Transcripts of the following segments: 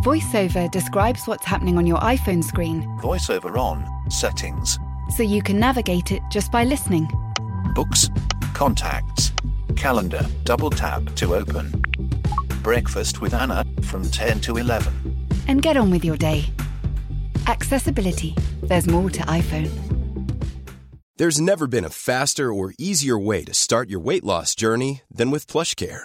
VoiceOver describes what's happening on your iPhone screen. VoiceOver on, settings. So you can navigate it just by listening. Books, contacts, calendar, double tap to open. Breakfast with Anna from 10 to 11. And get on with your day. Accessibility. There's more to iPhone. There's never been a faster or easier way to start your weight loss journey than with PlushCare.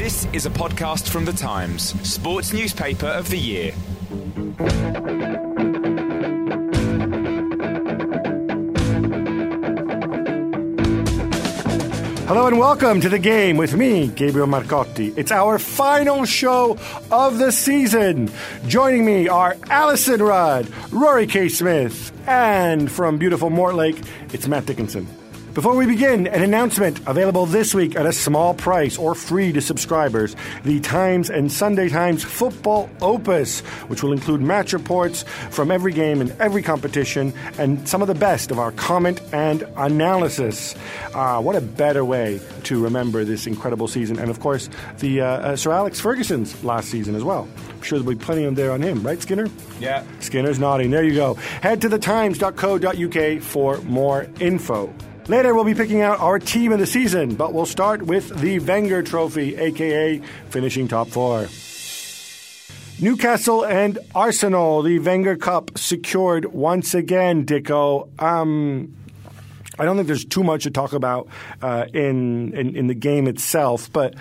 This is a podcast from The Times, sports newspaper of the year. Hello and welcome to the game with me, Gabriel Marcotti. It's our final show of the season. Joining me are Alyson Rudd, Rory K. Smith, and from beautiful Mortlake, it's Matt Dickinson. Before we begin, an announcement available this week at a small price or free to subscribers the Times and Sunday Times Football Opus, which will include match reports from every game and every competition and some of the best of our comment and analysis. Uh, what a better way to remember this incredible season, and of course, the uh, uh, Sir Alex Ferguson's last season as well. I'm sure there'll be plenty of there on him, right, Skinner? Yeah. Skinner's nodding. There you go. Head to thetimes.co.uk for more info. Later, we'll be picking out our team of the season, but we'll start with the Wenger Trophy, aka finishing top four. Newcastle and Arsenal, the Wenger Cup secured once again, Dicko. Um, I don't think there's too much to talk about uh, in, in in the game itself, but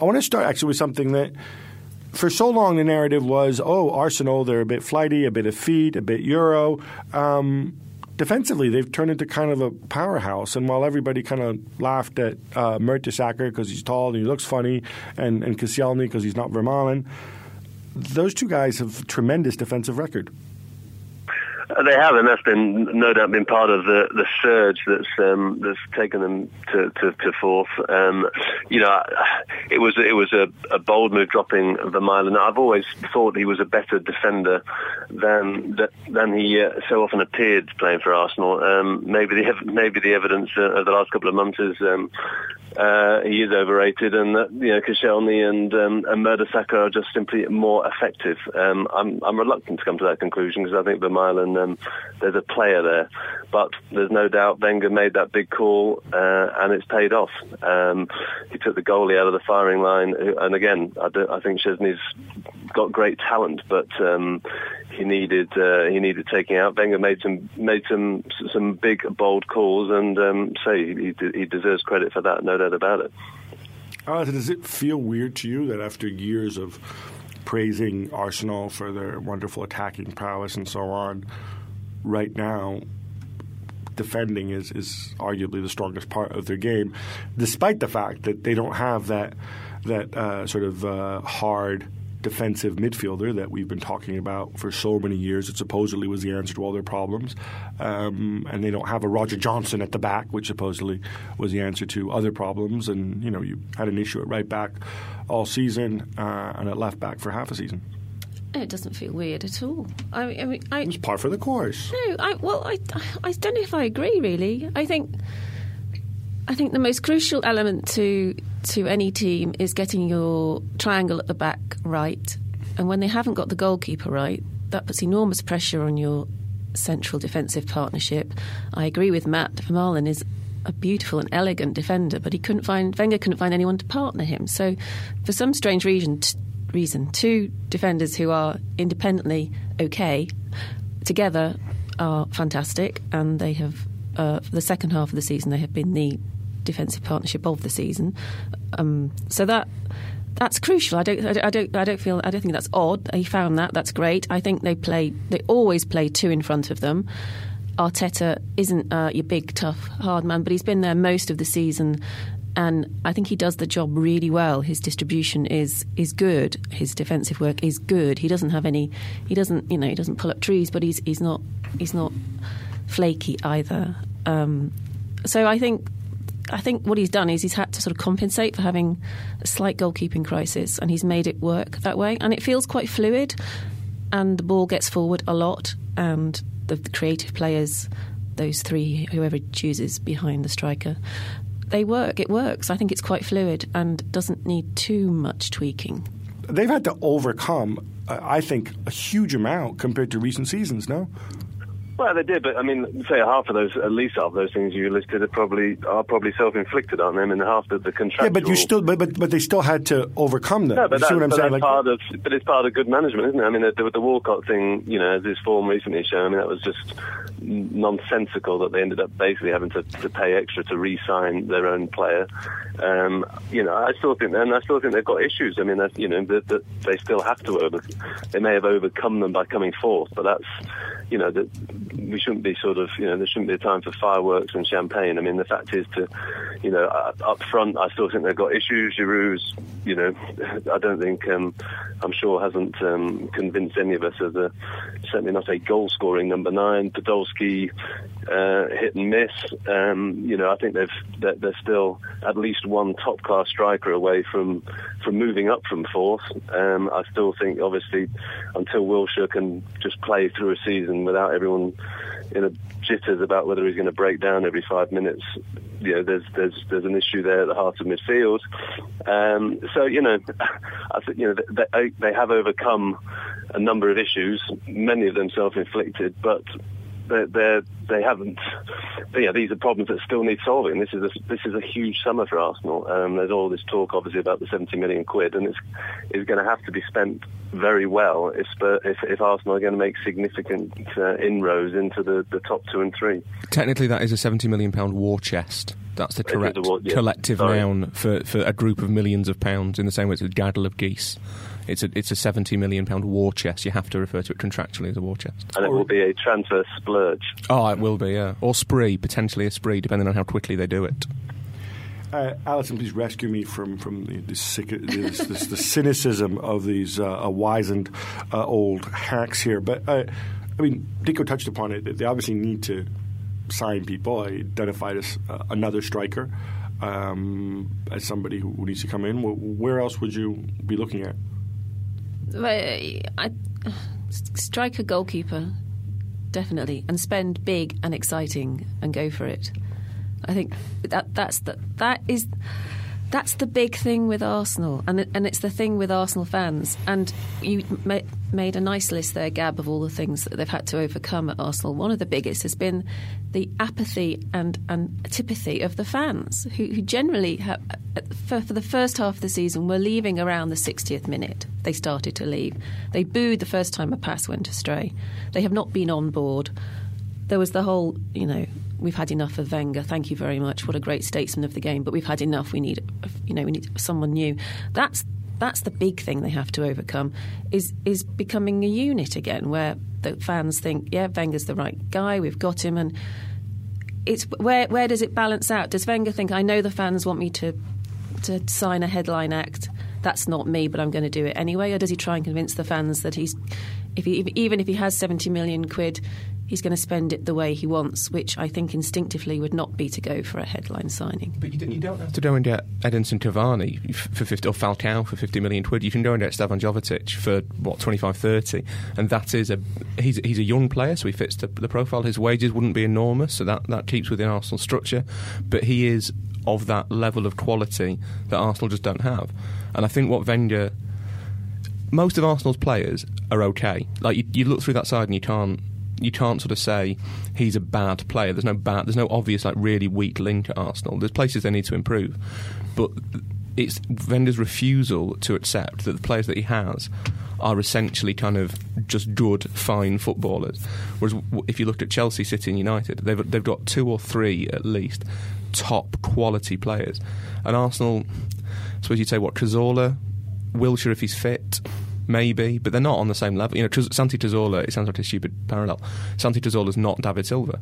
I want to start actually with something that for so long the narrative was, oh, Arsenal, they're a bit flighty, a bit effete, a bit Euro. Um, defensively, they've turned into kind of a powerhouse. And while everybody kind of laughed at uh, Mertesacker because he's tall and he looks funny, and, and because he's not Vermaelen, those two guys have tremendous defensive record. Uh, They have, and that's been no doubt been part of the, the surge that's um, that's taken them to, to, to fourth. Um, you know, it was it was a, a bold move dropping Vermaelen. And I've always thought he was a better defender than than he uh, so often appeared playing for Arsenal. Um, maybe the maybe the evidence uh, of the last couple of months is um, uh, he is overrated, and that you know Koscielny and um, and Mertesacker are just simply more effective. Um, I'm I'm reluctant to come to that conclusion because I think Vermaelen um, there's a player there, but there's no doubt Wenger made that big call uh, and it's paid off. Um, he took the goalie out of the firing line, and again, I, do, I think Szczesny's got great talent, but um, he needed uh, he needed taking out. Wenger made some made some some big bold calls, and um, so he, he deserves credit for that, no doubt about it. Uh, does it feel weird to you that after years of praising Arsenal for their wonderful attacking prowess and so on, right now defending is, is arguably the strongest part of their game, despite the fact that they don't have that that uh, sort of uh, hard defensive midfielder that we've been talking about for so many years. It supposedly was the answer to all their problems. Um, and they don't have a Roger Johnson at the back, which supposedly was the answer to other problems. And, you know, you had an issue at right back all season uh, and at left back for half a season. It doesn't feel weird at all. I mean, I, mean, I It was par for the course. no, I well, I, I don't know if I agree. Really, I think, I think the most crucial element to to any team is getting your triangle at the back right, and when they haven't got the goalkeeper right, that puts enormous pressure on your central defensive partnership. I agree with Matt. Vermaelen is a beautiful and elegant defender, but he couldn't find Wenger couldn't find anyone to partner him. So, for some strange reason, t- reason, two defenders who are independently okay together are fantastic, and they have uh, for the second half of the season they have been the defensive partnership of the season. Um, so that that's crucial. I don't, I don't, I don't, feel, I don't think that's odd. He found that. That's great. I think they play, they always play two in front of them. Arteta isn't uh, your big, tough, hard man, but he's been there most of the season and I think he does the job really well. His distribution is is good. His defensive work is good. He doesn't have any. He doesn't you know he doesn't pull up trees, but he's he's not he's not flaky either. Um, so I think I think what he's done is he's had to sort of compensate for having a slight goalkeeping crisis, and he's made it work that way. And it feels quite fluid, and the ball gets forward a lot, and the, the creative players, those three, whoever chooses behind the striker, they work. It works. I think it's quite fluid and doesn't need too much tweaking. They've had to overcome, uh, I think, a huge amount compared to recent seasons. No. Well, they did, but I mean, say half of those, at least half of those things you listed are probably are probably self-inflicted, aren't they? I mean, half of the contractual. Yeah, but you still, but but, but they still had to overcome them. No, but, you see what I'm but saying? that's Like, part of, but it's part of good management, isn't it? I mean, the, the Walcott thing, you know, as his form recently shown, I mean, that was just nonsensical that they ended up basically having to, to pay extra to re-sign their own player. Um, you know, I still think, and I still think they've got issues. I mean, that, you know, that, that they still have to over. They may have overcome them by coming fourth, but that's, you know, that we shouldn't be sort of, you know, there shouldn't be a time for fireworks and champagne. I mean, the fact is to, you know, uh, up front, I still think they've got issues. Giroud's, you know, I don't think, um, I'm sure hasn't um, convinced any of us as a, certainly not a goal-scoring number nine. Podolski, uh, hit and miss. Um, you know, I think they've, they're, still at least one top-class striker away from, from moving up from fourth. Um, I still think, obviously, until Wilshere can just play through a season without everyone in a jitters about whether he's going to break down every five minutes. You know, there's there's there's an issue there at the heart of midfield. Um, so you know, I think you know they, they have overcome a number of issues, many of them self-inflicted, but they're, they're they haven't. But yeah, these are problems that still need solving. This is a, this is a huge summer for Arsenal. Um, there's all this talk, obviously, about the 70 million quid, and it's it's going to have to be spent very well if if, if Arsenal are going to make significant uh, inroads into the, the top two and three. Technically, that is a seventy million pound war chest. That's the correct war- yeah. collective Sorry. noun for, for a group of millions of pounds. In the same way as a gaddle of geese, it's a it's a seventy million pound war chest. You have to refer to it contractually as a war chest. And it will be a transfer splurge. Oh, it will be, yeah, or spree, potentially a spree, depending on how quickly they do it. Uh, Alyson, please rescue me from from the, the, sick, this, this, the cynicism of these uh, wizened uh, old hacks here. But uh, I mean, Dicko touched upon it. They obviously need to sign people. I identified as uh, another striker um, as somebody who, who needs to come in. Where else would you be looking at? I, strike a goalkeeper, definitely, and spend big and exciting and go for it. I think that that's the, that is that's the big thing with Arsenal, and and it's the thing with Arsenal fans. And you ma- made a nice list there, Gab, of all the things that they've had to overcome at Arsenal. One of the biggest has been the apathy and, and antipathy of the fans, who, who generally, have, for, for the first half of the season, were leaving around the 60th minute. They started to leave. They booed the first time a pass went astray. They have not been on board there was the whole, you know, we've had enough of Wenger. Thank you very much. What a great statesman of the game. But we've had enough. We need, you know, we need someone new. That's that's the big thing they have to overcome. Is is becoming a unit again, where the fans think, yeah, Wenger's the right guy. We've got him, and it's where where does it balance out? Does Wenger think I know the fans want me to to sign a headline act? That's not me, but I'm going to do it anyway. Or does he try and convince the fans that he's, if he, even if he has 70 million quid, he's going to spend it the way he wants, which I think instinctively would not be to go for a headline signing. But you don't, you don't have to go and get Edinson Cavani for 50 or Falcao for 50 million quid. You can go and get Stevan Jovetic for what 25, 30, and that is a he's he's a young player, so he fits the, the profile. His wages wouldn't be enormous, so that that keeps within Arsenal structure. But he is of that level of quality that Arsenal just don't have, and I think what Wenger. Most of Arsenal's players are okay. Like you, you look through that side and you can't you can't sort of say he's a bad player. There's no bad. There's no obvious like really weak link at Arsenal. There's places they need to improve, but it's Wenger's refusal to accept that the players that he has are essentially kind of just good, fine footballers. Whereas if you look at Chelsea, City, and United, they've they've got two or three at least top quality players, and Arsenal. I suppose you'd say what Cazorla, Wilshere if he's fit. Maybe, but they're not on the same level. You know, Tr- Santi Cazorla, it sounds like a stupid parallel. Santi Cazorla's not David Silva.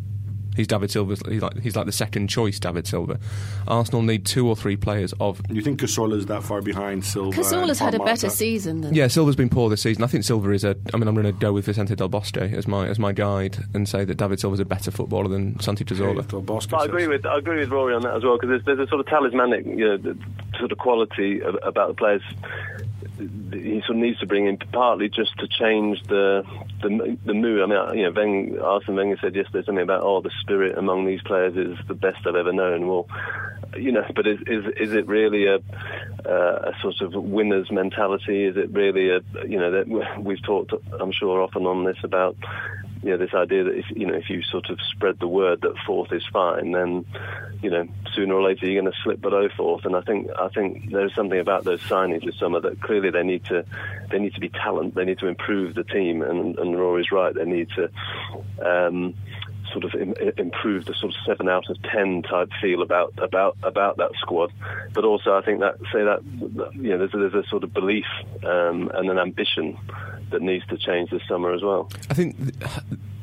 He's David Silva's. He's like he's like the second choice David Silva. Arsenal need two or three players of. You think Cazorla is that far behind Silva? Cazorla's had a better season than. Yeah, Silva's been poor this season. I think Silva is a. I mean, I'm going to go with Vicente Del Bosque as my as my guide and say that David Silva's a better footballer than Santi Cazorla. Del Bosque I agree with I agree with Rory on that as well because there's, there's a sort of talismanic you know, sort of quality about the players he sort of needs to bring in partly just to change the the, the mood. I mean, you know, Weng, Arsene Wenger said yesterday something about oh the spirit among these players is the best I've ever known. Well, you know, but is is, is it really a uh, a sort of winner's mentality? Is it really a you know that we've talked I'm sure often on this about you know, this idea that if you know if you sort of spread the word that fourth is fine, then you know sooner or later you're going to slip below fourth. And I think I think there's something about those signings this summer that clearly they need to they need to be talent. They need to improve the team. And, and Rory's right. They need to. Um, sort of Im- improve the sort of seven out of ten type feel about about about that squad, but also I think that say that, that you know there's a, there's a sort of belief um, and an ambition that needs to change this summer as well. I think th-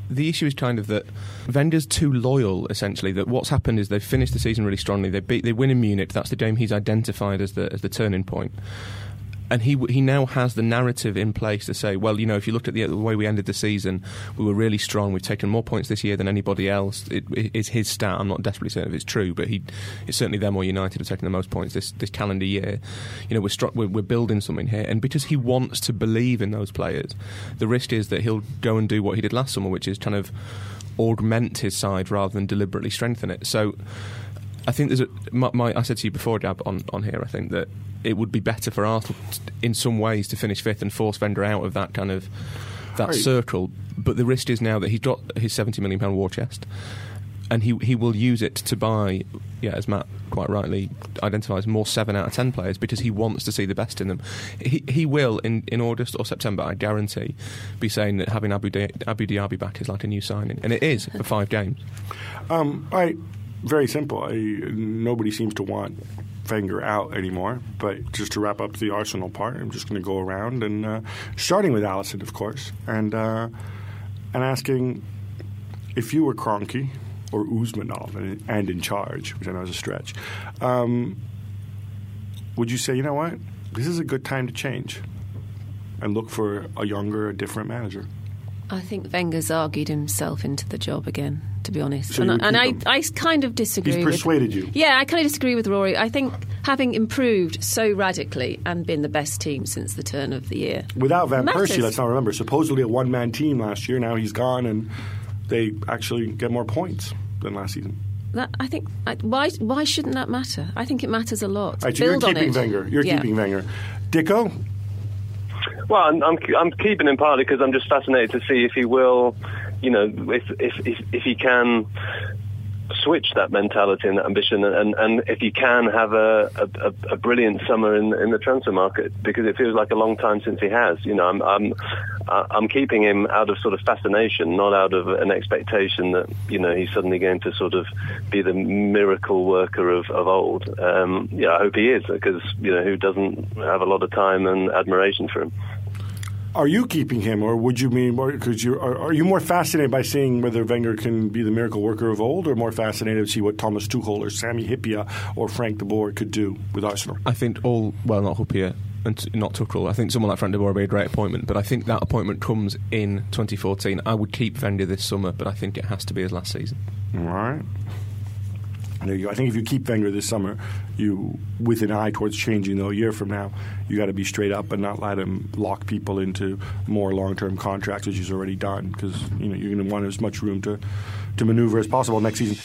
the issue is kind of that Wenger's too loyal. Essentially, that what's happened is they've finished the season really strongly. They beat, they win in Munich. That's the game he's identified as the as the turning point. And he he now has the narrative in place to say, well, you know, if you look at the, the way we ended the season, we were really strong. We've taken more points this year than anybody else. It, it is his stat. I'm not desperately certain if it's true, but he it's certainly them or United have taken the most points this, this calendar year. You know, we're, we're we're building something here, and because he wants to believe in those players, the risk is that he'll go and do what he did last summer, which is kind of augment his side rather than deliberately strengthen it. So. I think there's a. My, my, I said to you before, Gab, on, on here. I think that it would be better for Arsenal, t- in some ways, to finish fifth and force Wenger out of that kind of that Right. circle. But the risk is now that he's got his seventy million pound war chest, and he he will use it to buy. Yeah, as Matt quite rightly identifies, more seven out of ten players because he wants to see the best in them. He he will in, in August or September, I guarantee, be saying that having Abu, Di- Abu Diaby back is like a new signing, and it is for five games. Um, I very simple. I, nobody seems to want Wenger out anymore. But just to wrap up the Arsenal part, I'm just going to go around and uh, starting with Alyson, of course, and uh, and asking if you were Kroenke or Usmanov and, and in charge, which I know is a stretch. Um, would you say, you know what, this is a good time to change and look for a younger, a different manager? I think Wenger's argued himself into the job again, to be honest. So and I, and I. I kind of disagree. He's with- persuaded you. Yeah, I kind of disagree with Rory. I think having improved so radically and been the best team since the turn of the year. Without Van matters. Persie, let's not remember, supposedly a one man team last year. Now he's gone, and they actually get more points than last season. That, I think I, why why shouldn't that matter? I think it matters a lot. Right, so you're keeping it. Wenger. You're Yeah. keeping Wenger. Dicko? Well, I'm, I'm, I'm keeping him partly because I'm just fascinated to see if he will, you know, if if if, if he can switch that mentality and that ambition, and, and if you can have a, a, a brilliant summer in, in the transfer market, because it feels like a long time since he has. You know, I'm I'm I'm keeping him out of sort of fascination, not out of an expectation that you know he's suddenly going to sort of be the miracle worker of, of old. Um, yeah, I hope he is, because you know who doesn't have a lot of time and admiration for him. Are you keeping him, or would you mean more? Because you are, are you more fascinated by seeing whether Wenger can be the miracle worker of old, or more fascinated to see what Thomas Tuchel or Sami Hyypia or Frank de Boer could do with Arsenal? I think all well, not Hyypia and not Tuchel. I think someone like Frank de Boer would be a great appointment, but I think that appointment comes in 2014. I would keep Wenger this summer, but I think it has to be his last season. All right. You. I think if you keep Wenger this summer, you, with an eye towards changing though a year from now, you got to be straight up and not let him lock people into more long-term contracts, which he's already done, because you know you're going to want as much room to to maneuver as possible next season.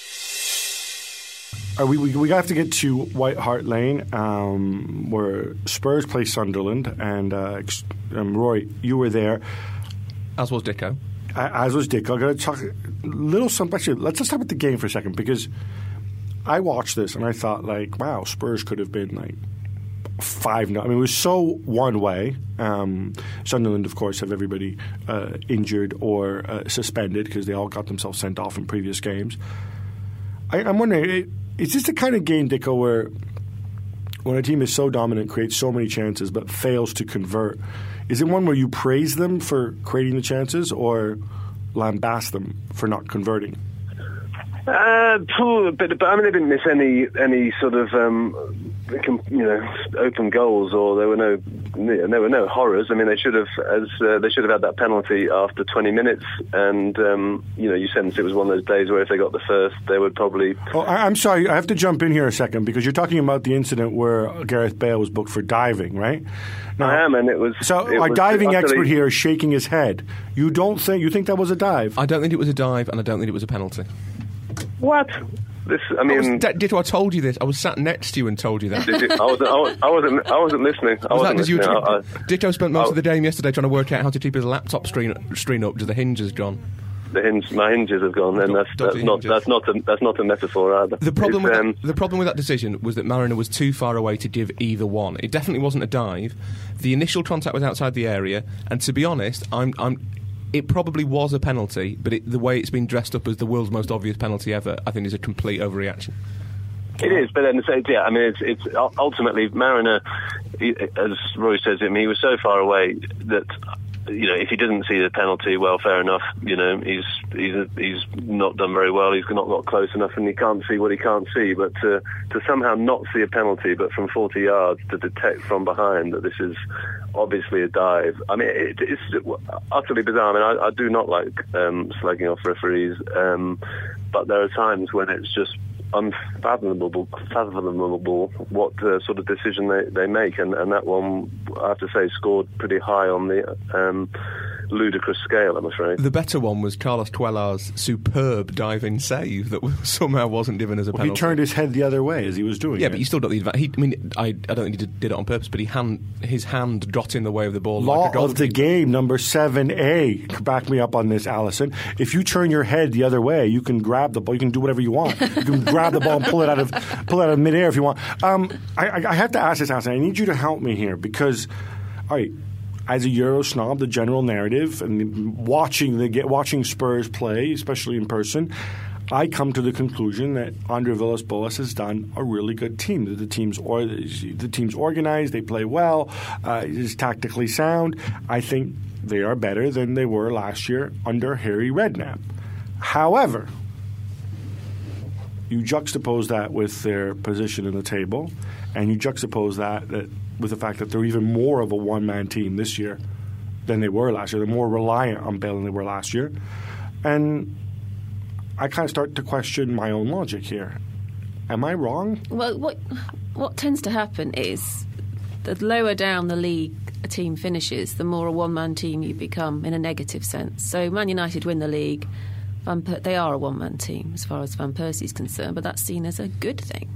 Uh, we, we we have to get to White Hart Lane, um, where Spurs play Sunderland, and uh, um, Roy, you were there. As was Dicko. As was Dick. I'm going to talk a little something. Actually, let's just talk about the game for a second because I watched this and I thought, like, wow, Spurs could have been like five. No, I mean, it was so one way. Um, Sunderland, of course, have everybody uh, injured or uh, suspended because they all got themselves sent off in previous games. I, I'm wondering, is this the kind of game, Dicko, where when a team is so dominant, creates so many chances, but fails to convert, is it one where you praise them for creating the chances or lambast them for not converting? Uh, but, but I mean, they didn't miss any any sort of um, you know open goals, or there were no there were no horrors. I mean, they should have as uh, they should have had that penalty after 20 minutes, and um, you know you sense it was one of those days where if they got the first, they would probably. Oh, I, I'm sorry. I have to jump in here a second because you're talking about the incident where Gareth Bale was booked for diving, right? Now, I am, and it was. So it our was diving utterly- expert here is shaking his head. You don't think you think that was a dive? I don't think it was a dive, and I don't think it was a penalty. What? This, I I was, mean, Ditto, I told you this. I was sat next to you and told you that. did you- I wasn't. I was- I wasn't. I wasn't listening. I Was that wasn't you listening. were I- Ditto spent most of the day yesterday trying to work out how to keep his laptop screen, screen up to the hinges, John? the hinge, my hinges have gone, and that's, that's not that's not a, that's not a metaphor either. The problem, with um, that, the problem with that decision was that Marriner was too far away to give either one. It definitely wasn't a dive. The initial contact was outside the area, and to be honest, I'm, I'm, it probably was a penalty, but it, the way it's been dressed up as the world's most obvious penalty ever, I think is a complete overreaction. It is, but then so, yeah, I mean, it's it's ultimately Marriner, as Roy says, I mean, he was so far away that you know if he didn't see the penalty, well, fair enough. You know, he's he's he's not done very well. He's not got close enough, and he can't see what he can't see. But to to somehow not see a penalty, but from 40 yards to detect from behind that this is obviously a dive. I mean, it, it's utterly bizarre. I mean, I, I do not like um, slagging off referees, um, but there are times when it's just unfathomable, fathomable what uh, sort of decision they, they make, and, and that one I have to say scored pretty high on the um, ludicrous scale. I'm afraid. The better one was Carlos Cuellar's superb diving save that somehow wasn't given as a Well, he turned his head the other way as he was doing yeah, it. but you still got the advantage. I mean, I, I don't think he did, did it on purpose, but he hand, his hand got in the way of the ball. Law like of the game, number 7A. Back me up on this, Alyson. If you turn your head the other way, you can grab the ball. You can do whatever you want. You can grab the ball and pull it out of pull it out of midair if you want. Um, I, I, I have to ask this, Alyson. I need you to help me here because, all right, as a Euro snob, the general narrative and watching the get watching Spurs play, especially in person. I come to the conclusion that Andre Villas-Boas has done a really good team. The team's or, the team's organized, they play well, uh, is tactically sound. I think they are better than they were last year under Harry Redknapp. However, you juxtapose that with their position in the table, and you juxtapose that, that with the fact that they're even more of a one-man team this year than they were last year. They're more reliant on Bale than they were last year, and I kind of start to question my own logic here. Am I wrong? Well, what what tends to happen is the lower down the league a team finishes, the more a one man team you become in a negative sense. So Man United win the league. Per- they are a one man team as far as Van Persie's concerned, but that's seen as a good thing.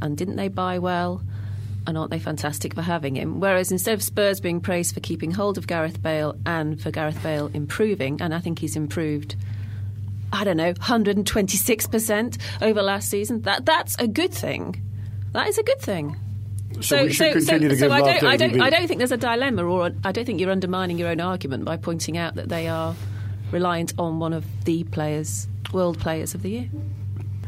And didn't they buy well? And aren't they fantastic for having him? Whereas instead of Spurs being praised for keeping hold of Gareth Bale and for Gareth Bale improving, and I think he's improved I don't know, 126% over last season. That that's a good thing. That is a good thing. So, we should continue to give I don't, I don't, I don't think there's a dilemma, or I don't think you're undermining your own argument by pointing out that they are reliant on one of the players, world players of the year.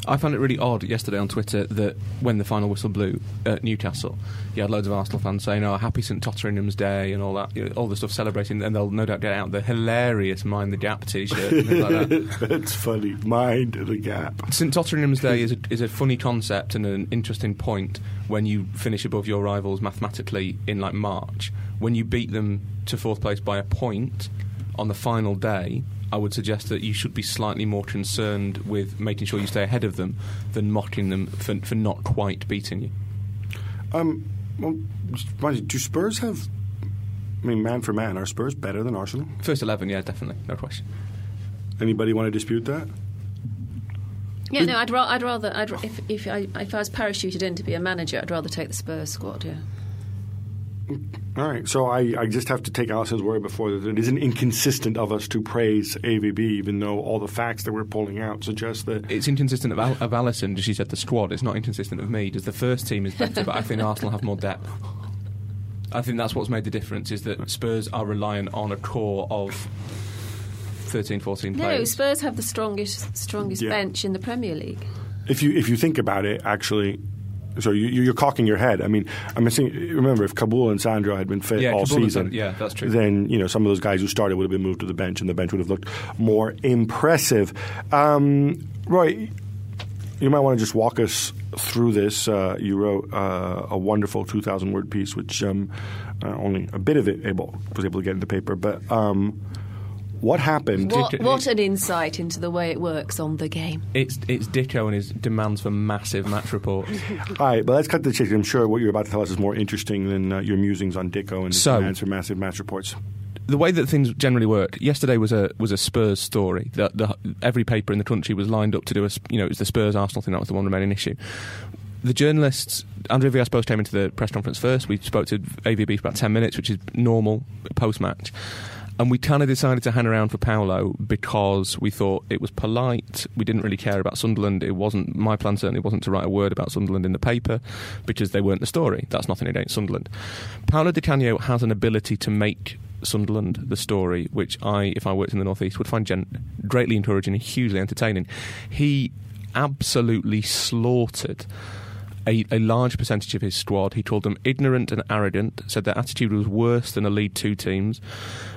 I found it really odd yesterday on Twitter that when the final whistle blew at Newcastle, you had loads of Arsenal fans saying, "Oh, happy St Totteringham's Day" and all that, you know, all the stuff celebrating, and they'll no doubt get out the hilarious "Mind the Gap" T-shirt and like that. That's funny. Mind the gap. St Totteringham's Day is a, is a funny concept and an interesting point when you finish above your rivals mathematically in like March. When you beat them to fourth place by a point on the final day, I would suggest that you should be slightly more concerned with making sure you stay ahead of them than mocking them for, for not quite beating you. Um, well, do Spurs have? I mean, man for man, are Spurs better than Arsenal? First 11, yeah, definitely, no question. Anybody want to dispute that? Yeah, no, I'd, ra- I'd rather, I'd, ra- if, if, I, if I was parachuted in to be a manager, I'd rather take the Spurs squad, yeah. All right, so I, I just have to take Alyson's word before that it isn't inconsistent of us to praise AVB, even though all the facts that we're pulling out suggest that. It's inconsistent of, Al- of Alyson, she said the squad. It's not inconsistent of me. Does the first team is better, but I think Arsenal have more depth. I think that's what's made the difference is that Spurs are reliant on a core of 13, 14 No, players. Spurs have the strongest strongest Yeah. bench in the Premier League. If you if you think about it, actually, so you, you're cocking your head. I mean, I'm saying, remember if Kaboul and Sandro had been fit Yeah, all Kaboul season, yeah, that's true. Then you know some of those guys who started would have been moved to the bench, and the bench would have looked more impressive. Um, Roy, you might want to just walk us through this. Uh, you wrote uh, a wonderful 2,000 word piece, which um, uh, only a bit of it able was able to get into paper. But um, what happened? What, what an insight into the way it works on the game. It's it's Dicko and his demands for massive match reports. All right, but let's cut to the chase. I'm sure what you're about to tell us is more interesting than uh, your musings on Dicko and his So- demands for massive match reports. the way that things generally work. Yesterday was a was a Spurs story. That the, every paper in the country was lined up to do a you know it was the Spurs Arsenal thing. That was the one remaining issue. The journalists, Andre Villas-Boas came into the press conference first. We spoke to AVB for about ten minutes, which is normal post match. And we kind of decided to hang around for Paolo because we thought it was polite. We didn't really care about Sunderland. It wasn't my plan. Certainly wasn't to write a word about Sunderland in the paper because they weren't the story. That's nothing against Sunderland. Paolo Di Canio has an ability to make Sunderland the story, which I, if I worked in the northeast, would find gen- greatly encouraging and hugely entertaining. He absolutely slaughtered a, a large percentage of his squad. He called them ignorant and arrogant, said their attitude was worse than a League Two teams,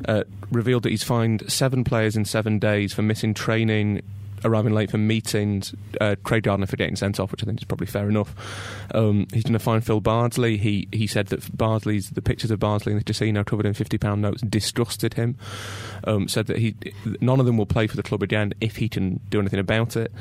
uh, revealed that he's fined seven players in seven days for missing training. Arriving late for meetings, uh, Craig Gardner for getting sent off, which I think is probably fair enough. Um, he's going to find Phil Bardsley. He he said that Bardsley's the pictures of Bardsley in the casino covered in fifty pound notes disgusted him. Um, said that he none of them will play for the club again if he can do anything about it,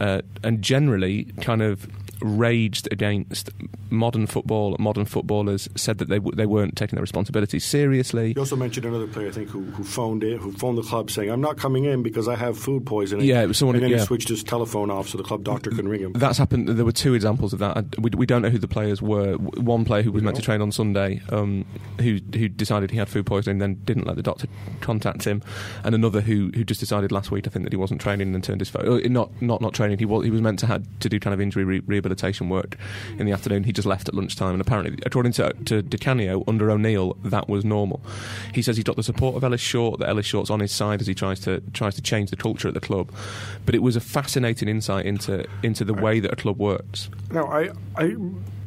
uh, and generally kind of raged against modern football, modern footballers. Said that they w- they weren't taking their responsibilities seriously. You also mentioned another player, I think, who, who phoned it, who phoned the club saying, "I'm not coming in because I have food poisoning." Yeah, it was someone- and then yeah. he switched his telephone off so the club doctor couldn't ring him. That's happened. There were two examples of that. We, we don't know who the players were. One player who was meant to train on Sunday, um, who who decided he had food poisoning, then didn't let the doctor contact him, and another who, who just decided last week, I think, that he wasn't training and turned his phone. uh, Not not not training. He was he was meant to had to do kind of injury re- rehabilitation work in the afternoon. He just left at lunchtime, and apparently, according to to Di Canio, under O'Neill, that was normal. He says he's got the support of Ellis Short. That Ellis Short's on his side as he tries to tries to change the culture at the club. But it was a fascinating insight into into the way that a club works. No, I, I,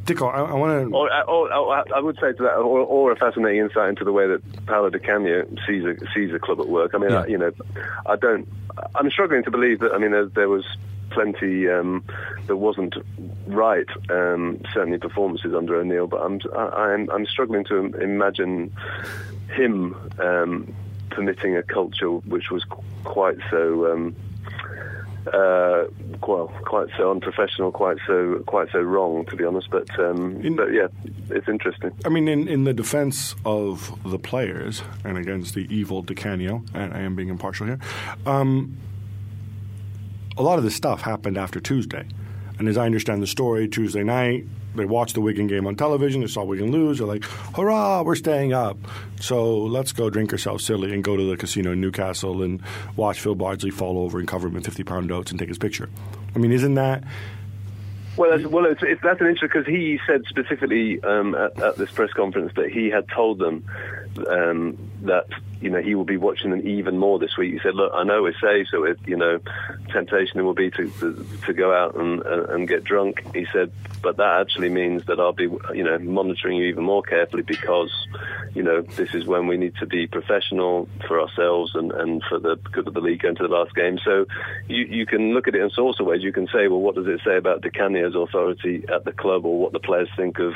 Dicko, I, I want to. Or, oh, or, oh, or oh, I would say to that, or, or a fascinating insight into the way that Paolo Di Canio sees a sees a club at work. I mean, Yeah. I, you know, I don't. I'm struggling to believe that. I mean, there, there was plenty um, that wasn't right. Um, certainly, performances under O'Neill, but I'm I, I'm I'm struggling to imagine him um, permitting a culture which was qu- quite so. Um, uh, well, quite so unprofessional, quite so quite so wrong, to be honest. But um, In- but yeah, it's interesting. I mean, in, in the defense of the players and against the evil Di Canio, and I am being impartial here, um, a lot of this stuff happened after Tuesday. And as I understand the story, Tuesday night, they watched the Wigan game on television. They saw Wigan lose. They're like, hurrah, we're staying up. So let's go drink ourselves silly and go to the casino in Newcastle and watch Phil Bardsley fall over and cover him in 50 pound notes and take his picture. I mean, isn't that. Well, that's, well, it's, it's, that's an interesting because he said specifically um, at, at this press conference that he had told them um, that you know he will be watching them even more this week. He said, "Look, I know we're safe, so it, you know, temptation will be to, to to go out and and get drunk." He said, "But that actually means that I'll be you know monitoring you even more carefully because you know this is when we need to be professional for ourselves and and for the good of the league going to the last game." So you you can look at it in sorts of ways. You can say, "Well, what does it say about Di Canio's authority at the club, or what the players think of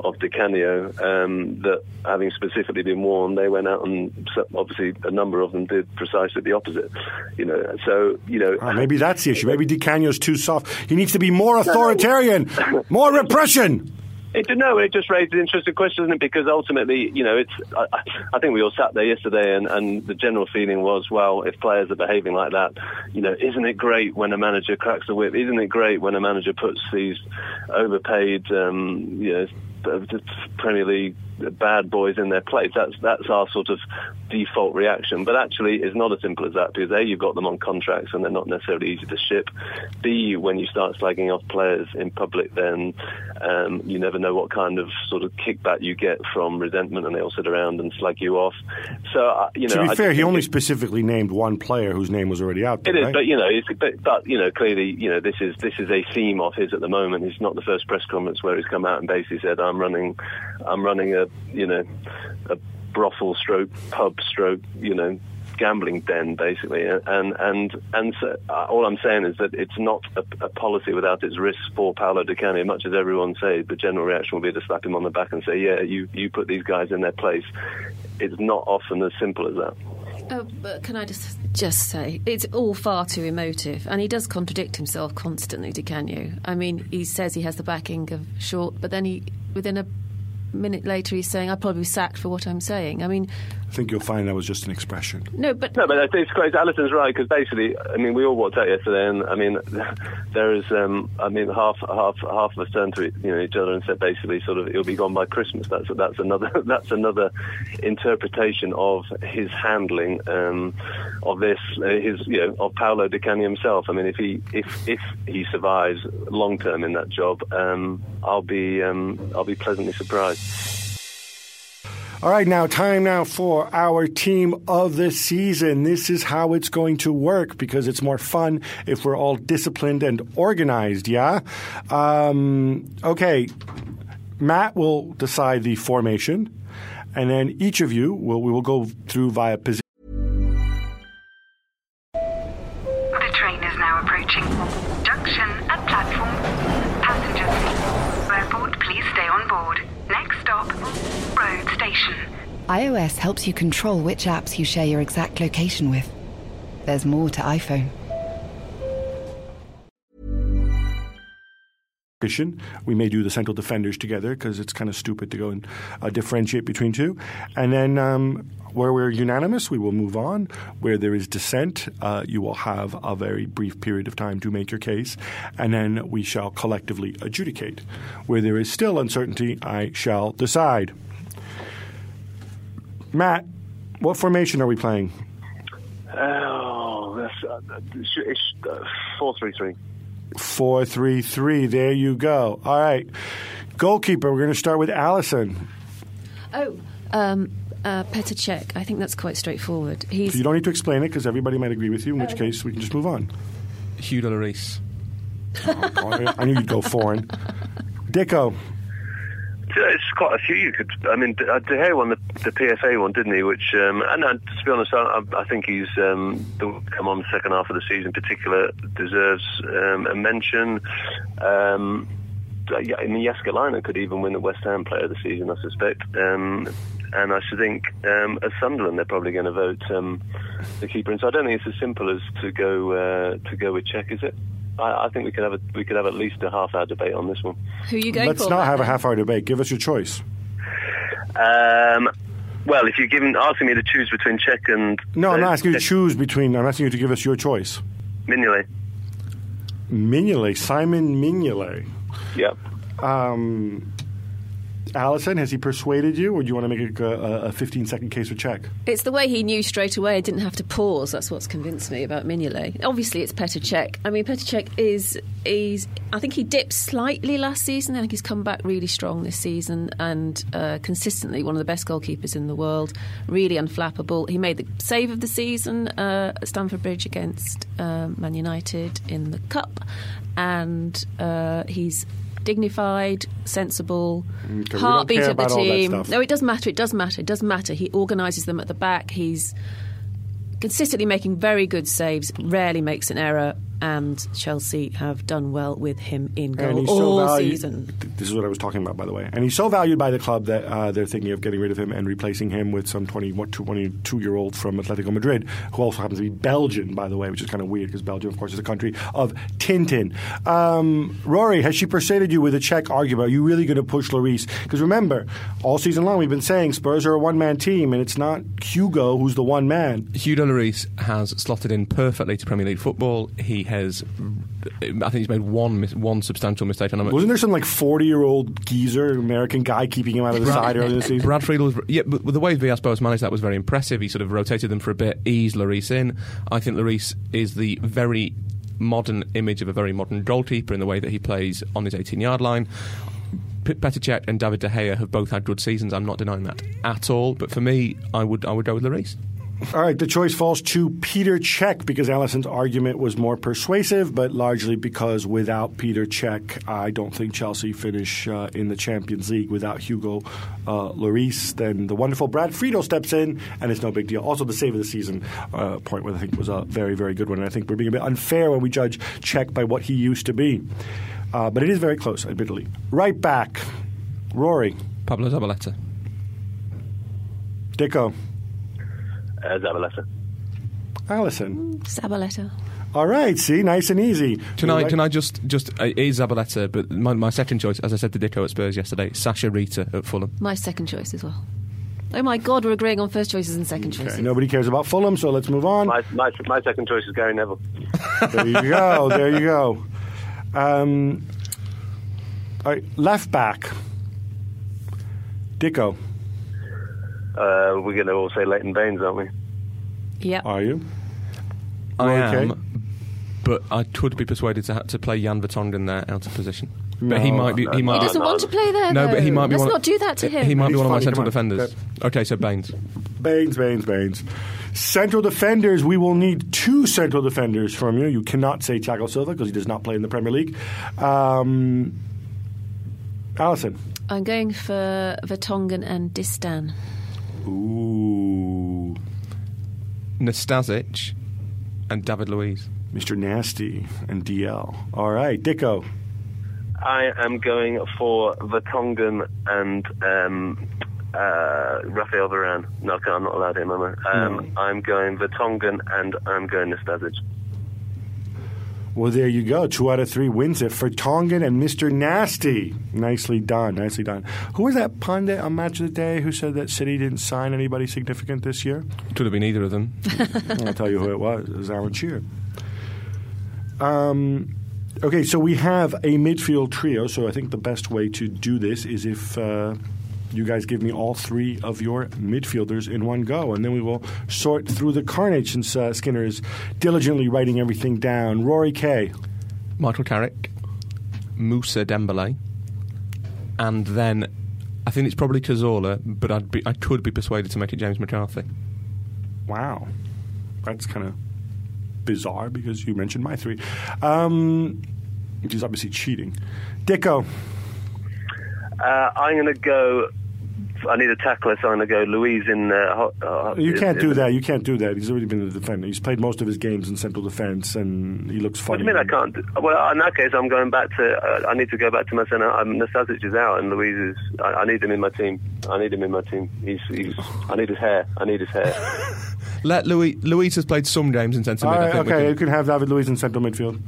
of Di Canio?" Um, that having specifically been warned, they went out and so- obviously a number of them did precisely the opposite. You know, so you know. Ah, maybe that's the issue. Maybe Di Canio's too soft. He needs to be more authoritarian, more repression. It, no, it just raised an interesting question, isn't it? Because ultimately, you know, it's. I, I- I think we all sat there yesterday, and, and the general feeling was, well, if players are behaving like that, you know, isn't it great when a manager cracks the whip? Isn't it great when a manager puts these overpaid, um, you know, Premier League bad boys in their place? That's that's our sort of default reaction. But actually, it's not as simple as that because a, you've got them on contracts, and they're not necessarily easy to ship. B, when you start slagging off players in public, then um, you never know what kind of sort of kickback you get from resentment, and they all sit around and slag you off. So, uh, you know, to be I fair, he only it- specifically named one player whose name was already out there. it is, right? but you know, it's, but, but you know, clearly, you know, this is this is a theme of his at the moment. It's not the first press conference where he's come out and basically said, "I'm running, I'm running a, you know, a brothel stroke pub stroke, you know, gambling den, basically. And and and so, uh, all I'm saying is that it's not a, a policy without its risks for Paolo Di Canio. Much as everyone says, the general reaction will be to slap him on the back and say, "Yeah, you you put these guys in their place." It's not often as simple as that. Oh, but can I just just say it's all far too emotive, and he does contradict himself constantly. Di Canio. I mean, he says he has the backing of Short, but then he within a minute later he's saying, "I'll probably be sacked for what I'm saying." I mean, I think you'll find that was just an expression. no, but No, but I it's great. Alyson's right because basically, I mean, we all walked out yesterday, and I mean, there is, um, I mean, half half half of us turned to you know each other and said basically, sort of, it'll be gone by Christmas. That's that's another that's another interpretation of his handling um, of this, uh, his you know, of Paolo Di Canio himself. I mean, if he if if he survives long term in that job, um, I'll be um, I'll be pleasantly surprised. All right, now time now for our team of the season. This is how it's going to work because it's more fun if we're all disciplined and organized. Yeah. Um, okay. Matt will decide the formation, and then each of you will we will go through via position. iOS helps you control which apps you share your exact location with. There's more to iPhone. We may do the central defenders together because it's kind of stupid to go and uh, differentiate between two. And then um, where we're unanimous, we will move on. Where there is dissent, uh, you will have a very brief period of time to make your case, and then we shall collectively adjudicate. Where there is still uncertainty, I shall decide. Matt, what formation are we playing? Oh, that's uh, it's, it's uh, four three three. Four three three. There you go. All right, goalkeeper. We're going to start with Alyson. oh, um, uh, Petr Cech. I think that's quite straightforward. He's So you don't need to explain it because everybody might agree with you. In which case, we can just move on. Hugo Lloris. Oh, I knew you'd go foreign. Dicko. It's quite a few you could. I mean, De De Gea won the, the PFA one, didn't he? Which, um, and uh, to be honest, I, I think he's um, come on the second half of the season, in particular, deserves um, a mention. Um, yeah, I mean, Jaaskelainen could even win the West Ham Player of the Season, I suspect. Um, and I should think um, at Sunderland they're probably going to vote um, the keeper. And so I don't think it's as simple as to go uh, to go with Cech, is it? I, I think we could have a, we could have at least a half hour debate on this one. who are you going to Let's for? not Matt, have a half hour debate. Give us your choice. Um, well, if you're giving asking me to choose between Cech and No, I'm uh, not asking you to choose between. I'm asking you to give us your choice. Mignolet. Mignolet, Simon Mignolet. Yep. Um, Alyson, has he persuaded you, or do you want to make a, a, a 15 second case for Cech? It's the way he knew straight away. I didn't have to pause. That's what's convinced me about Mignolet. Obviously, it's Petr Cech. I mean, Petr Cech is is. I think he dipped slightly last season. I think he's come back really strong this season and uh, consistently one of the best goalkeepers in the world. Really unflappable. He made the save of the season uh, at Stamford Bridge against um, Man United in the cup, and uh, he's. Dignified, sensible, mm, Okay, heartbeat of the about all that team. No, it does matter. It does matter. It does matter. He organises them at the back. He's consistently making very good saves. Rarely makes an error. And Chelsea have done well with him in goal all so valued. season. This is what I was talking about, by the way. And he's so valued by the club that uh, they're thinking of getting rid of him and replacing him with some 20, what, 22 year old from Atletico Madrid, who also happens to be Belgian, by the way, which is kind of weird because Belgium, of course, is a country of Tintin. Um, Rory, has she persuaded you with a Cech argument? Are you really going to push Lloris? Because remember, all season long we've been saying Spurs are a one man team, and it's not Hugo who's the one man. Hugo Lloris has slotted in perfectly to Premier League football. He has, I think he's made one mis- one substantial mistake. And I'm Wasn't there some like 40 year old geezer, American guy, keeping him out of the side earlier this season? Brad Friedel, was, yeah, but the way Villas-Boas managed that was very impressive. He sort of rotated them for a bit, eased Lloris in. I think Lloris is the very modern image of a very modern goalkeeper in the way that he plays on his 18-yard line. P- Petr Cech and David De Gea have both had good seasons. I'm not denying that at all. But for me, I would I would go with Lloris. All right, the choice falls to Peter Cech because Alyson's argument was more persuasive, but largely because without Peter Cech, I don't think Chelsea finish uh, in the Champions League. Without Hugo uh, Lloris, then the wonderful Brad Friedel steps in, and it's no big deal. Also, the save of the season uh, point, which I think was a very, very good one. And I think we're being a bit unfair when we judge Cech by what he used to be. Uh, but it is very close, admittedly. Right back, Rory, Pablo Zabaleta. Dicko, Uh, Zabaleta. Alyson. Zabaleta. All right, see, nice and easy. Can I, Right- can I just, just uh, it is Zabaleta, but my, my second choice, as I said to Dicko at Spurs yesterday, Sascha Riether at Fulham. My second choice as well. Oh my God, we're agreeing on first choices and second choices. Okay, nobody cares about Fulham, so let's move on. My, my, my second choice is Gary Neville. There you go. There you go. Um, all right, left back. Dicko, Uh, we're going to all say Leighton Baines, aren't we? Yep. are you? I Okay. am, but I could be persuaded to have to play Jan Vertonghen there out of position. But he might be. He no, He might. doesn't no, want to play there. no, but he might be. Let's one not do that to him. He might be one of my central come on. defenders. Okay, so Baines. Baines, Baines, Baines. Central defenders, we will need two central defenders from you. You cannot say Thiago Silva because he does not play in the Premier League. Um, Alyson. I'm going for Vertonghen and Distan. Ooh. Nastasic and David Luiz. Mr. Nasty and DL. All right, Dicko. I am going for Vertonghen and um, uh, Rafael Varane. No, I'm not allowed him, am I? Um, I'm going Vertonghen and I'm going Nastasic. Well, there you go. Two out of three wins it for Tongan and Mr. Nasty. Nicely done. Nicely done. Who was that pundit on Match of the Day who said that City didn't sign anybody significant this year? It Could have been either of them. I'll tell you who it was. It was Alan Shearer. Um, okay, so we have a midfield trio. So I think the best way to do this is if uh, you guys give me all three of your midfielders in one go, and then we will sort through the carnage since uh, Skinner is diligently writing everything down. Rory Kay. Michael Carrick, Mousa Dembele, and then I think it's probably Cazorla, but I'd be, I could be persuaded to make it James McCarthy. Wow, that's kind of bizarre because you mentioned my three, um, which is obviously cheating. Dicko. Uh, I'm going to go. I need a tackler, so I'm going to go Luiz in. Uh, ho- uh, You can't in- do that. You can't do that. He's already been a defender. He's played most of his games in central defence, and he looks What funny. do you mean I can't? do- Well, in that case, I'm going back to. Uh, I need to go back to my centre. I'm Nastasic is out, and Luiz is. I, I need him in my team. I need him in my team. He's. he's I need his hair. I need his hair. Let Luiz Luiz has played some games in centre All mid. I right, okay, can- you can have David Luiz in central midfield.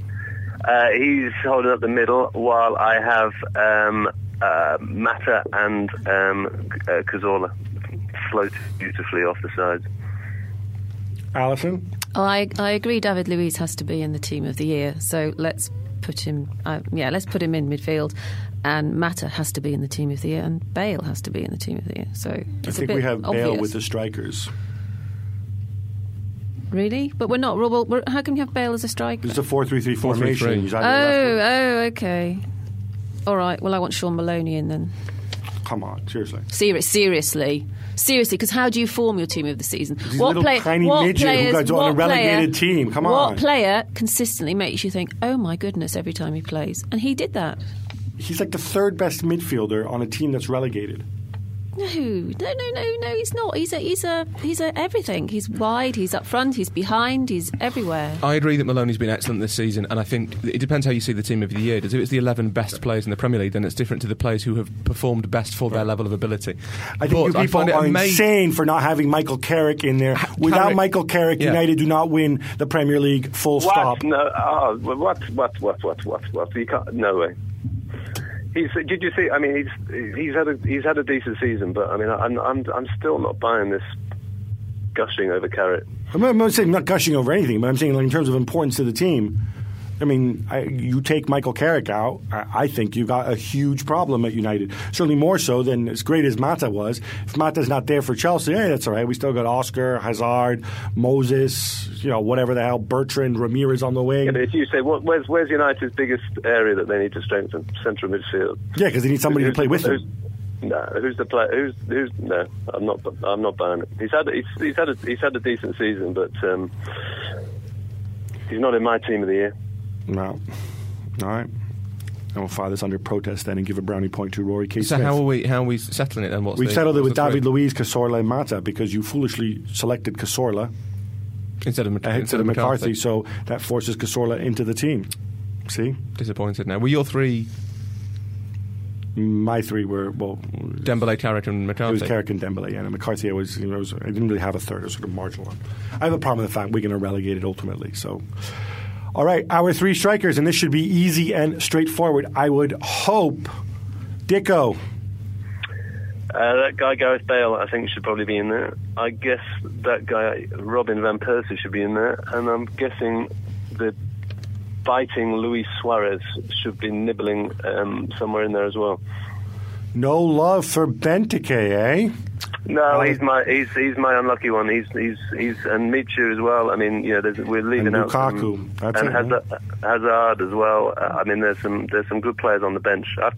Uh, he's holding up the middle while I have um, uh, Mata and um, uh, Cazorla float beautifully off the sides. Alyson. Oh, I, I agree. David Luiz has to be in the team of the year. So let's put him. Uh, yeah, let's put him in midfield. And Mata has to be in the team of the year, and Bale has to be in the team of the year. So I it's a think bit we have obvious. Bale with the strikers. really, but we're not. Well, we're, how can you have Bale as a striker? It's a 4-3-3 4-3-3. formation. Oh, oh, okay. All right. Well, I want Sean Maloney in then. Come on, seriously. Serious, seriously, seriously. Because how do you form your team of the season? He's a little tiny midget who players- got on a what relegated player- team. Come on. What player consistently makes you think, "Oh my goodness!" every time he plays? And he did that. He's like the third best midfielder on a team that's relegated. No, no, no, no, no. He's not. He's a, he's a, he's a everything. He's wide. He's up front. He's behind. He's everywhere. I agree that Maloney's been excellent this season, and I think it depends how you see the team of the year. If it's the 11 best players in the Premier League, then it's different to the players who have performed best for their level of ability. I think you But people find it are ama- insane for not having Michael Carrick in there. Without Carrick- Michael Carrick, Yeah. United do not win the Premier League. Full What? stop. No. Oh, what? What? What? What? What? What? You can't. No way. He's. Did you see? I mean, he's he's had a he's had a decent season, but I mean, I'm I'm I'm still not buying this gushing over Carrot. I'm not, I'm not saying not gushing over anything, but I'm saying like, in terms of importance to the team. I mean, I, you take Michael Carrick out, I, I think you've got a huge problem at United. Certainly more so than as great as Mata was. If Mata's not there for Chelsea, hey, that's all right. We still got Oscar, Hazard, Moses, you know, whatever the hell, Bertrand, Ramirez on the wing. Yeah, but if you say, what, where's where's United's biggest area that they need to strengthen? Central midfield. Yeah, because they need somebody to play with who's- them. No, who's the player? Who's who's? No, I'm not. I'm not buying it. He's had he's, he's had a, he's had a decent season, but um, he's not in my team of the year. No. All right. And we'll file this under protest then and give a brownie point to Rory K. So Smith. how are we how are we settling it then? What's We've the, settled it with David? Luiz, Cazorla, and Mata because you foolishly selected Cazorla instead of, Mc- instead instead of McCarthy, so that forces Cazorla into the team. See? Disappointed now. Were your three My three were, well, Dembele, Carrick, and McCarthy. it was Carrick and Dembele, and McCarthy I was, you know, was, I didn't really have a third, I was sort of marginal on. I have a problem with the fact we're going to relegate it ultimately, so. All right, our three strikers, and this should be easy and straightforward. I would hope. Dicko. Uh, that guy Gareth Bale, I think, should probably be in there. I guess that guy Robin van Persie should be in there, and I'm guessing the biting Luis Suarez should be nibbling um, somewhere in there as well. No love for Benteke, eh? No, he's my he's he's my unlucky one. He's he's he's and Michu as well. I mean, you know, there's, we're leaving And out Lukaku. some, That's and it, Hazard, Hazard as well. Uh, I mean, there's some there's some good players on the bench, I,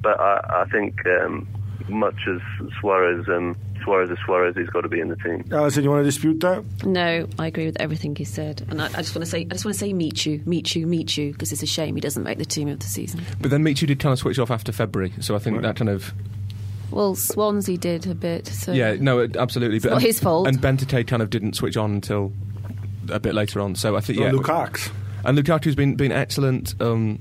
but I, I think um, much as Suarez and Suarez is Suarez, he's got to be in the team. Alyson, you want to dispute that? No, I agree with everything he said, and I, I just want to say, I just want to say, meet you, meet you, meet you, because it's a shame he doesn't make the team of the season. But then Michu did kind of switch off after February, so I think that kind of Well, Swansea did a bit. So yeah, no, it- absolutely. It's not his fault. And Benteke kind of didn't switch on until a bit later on. So I think yeah, Lukaku's. and Lukaku's been been excellent. Um,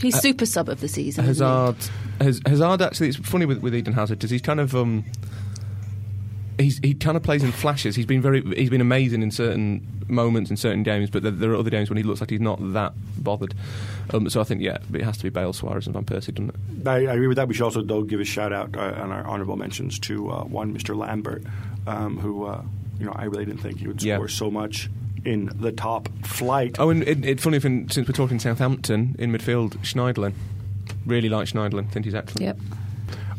he's super sub of the season. isn't he? Hazard, Hazard actually, it's funny with, with Eden Hazard because he's kind of um, he's he kind of plays in flashes. He's been very he's been amazing in certain moments in certain games, but there, there are other games when he looks like he's not that bothered. Um, so I think yeah, it has to be Bale, Suarez, and Van Persie, doesn't it? I, I agree with that. We should also, though, give a shout out uh, on our honourable mentions to uh, one Mr. Lambert, um, who uh, you know I really didn't think he would Yeah. score so much in the top flight. Oh, and it, it's funny if in, since we're talking Southampton in midfield, Schneiderlin. Really like Schneiderlin. Think he's excellent. Yep.